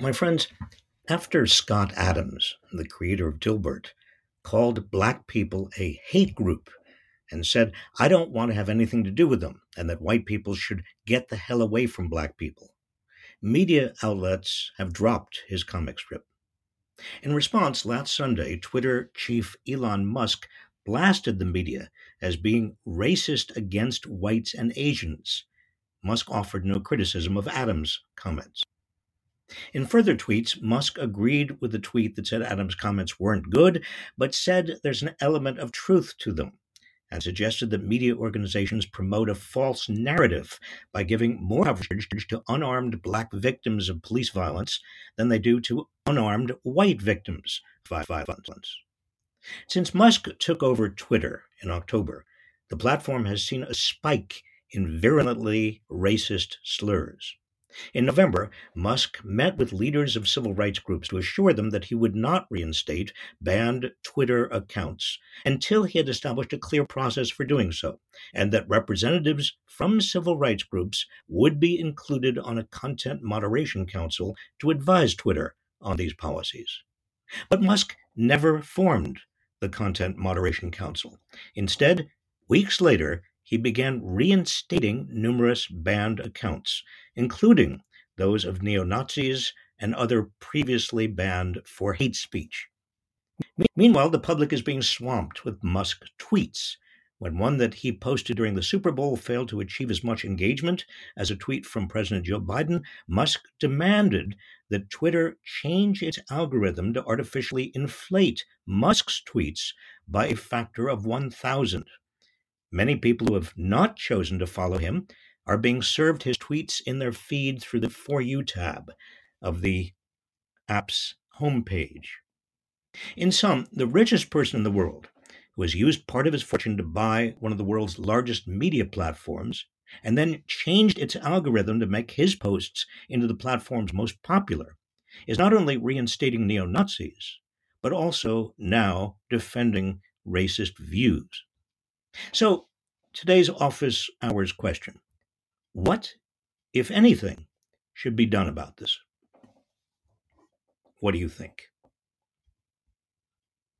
My friends, after Scott Adams, the creator of Dilbert, called black people a hate group and said, I don't want to have anything to do with them, and that white people should get the hell away from black people. Media outlets have dropped his comic strip. In response, last Sunday, Twitter chief Elon Musk blasted the media as being racist against whites and Asians. Musk offered no criticism of Adams' comments. In further tweets, Musk agreed with the tweet that said Adams' comments weren't good, but said there's an element of truth to them, and suggested that media organizations promote a false narrative by giving more coverage to unarmed black victims of police violence than they do to unarmed white victims of violence. Since Musk took over Twitter in October, the platform has seen a spike in virulently racist slurs. In November, Musk met with leaders of civil rights groups to assure them that he would not reinstate banned Twitter accounts until he had established a clear process for doing so, and that representatives from civil rights groups would be included on a content moderation council to advise Twitter on these policies. But Musk never formed the Content Moderation Council. Instead, weeks later, he began reinstating numerous banned accounts, including those of neo Nazis and other previously banned for hate speech. Meanwhile, the public is being swamped with Musk tweets. When one that he posted during the Super Bowl failed to achieve as much engagement as a tweet from President Joe Biden, Musk demanded that Twitter change its algorithm to artificially inflate Musk's tweets by a factor of 1,000. Many people who have not chosen to follow him are being served his tweets in their feed through the For You tab of the app's homepage. In sum, the richest person in the world, who has used part of his fortune to buy one of the world's largest media platforms, and then changed its algorithm to make his posts into the platform's most popular, is not only reinstating neo Nazis, but also now defending racist views. So, today's office hours question What, if anything, should be done about this? What do you think?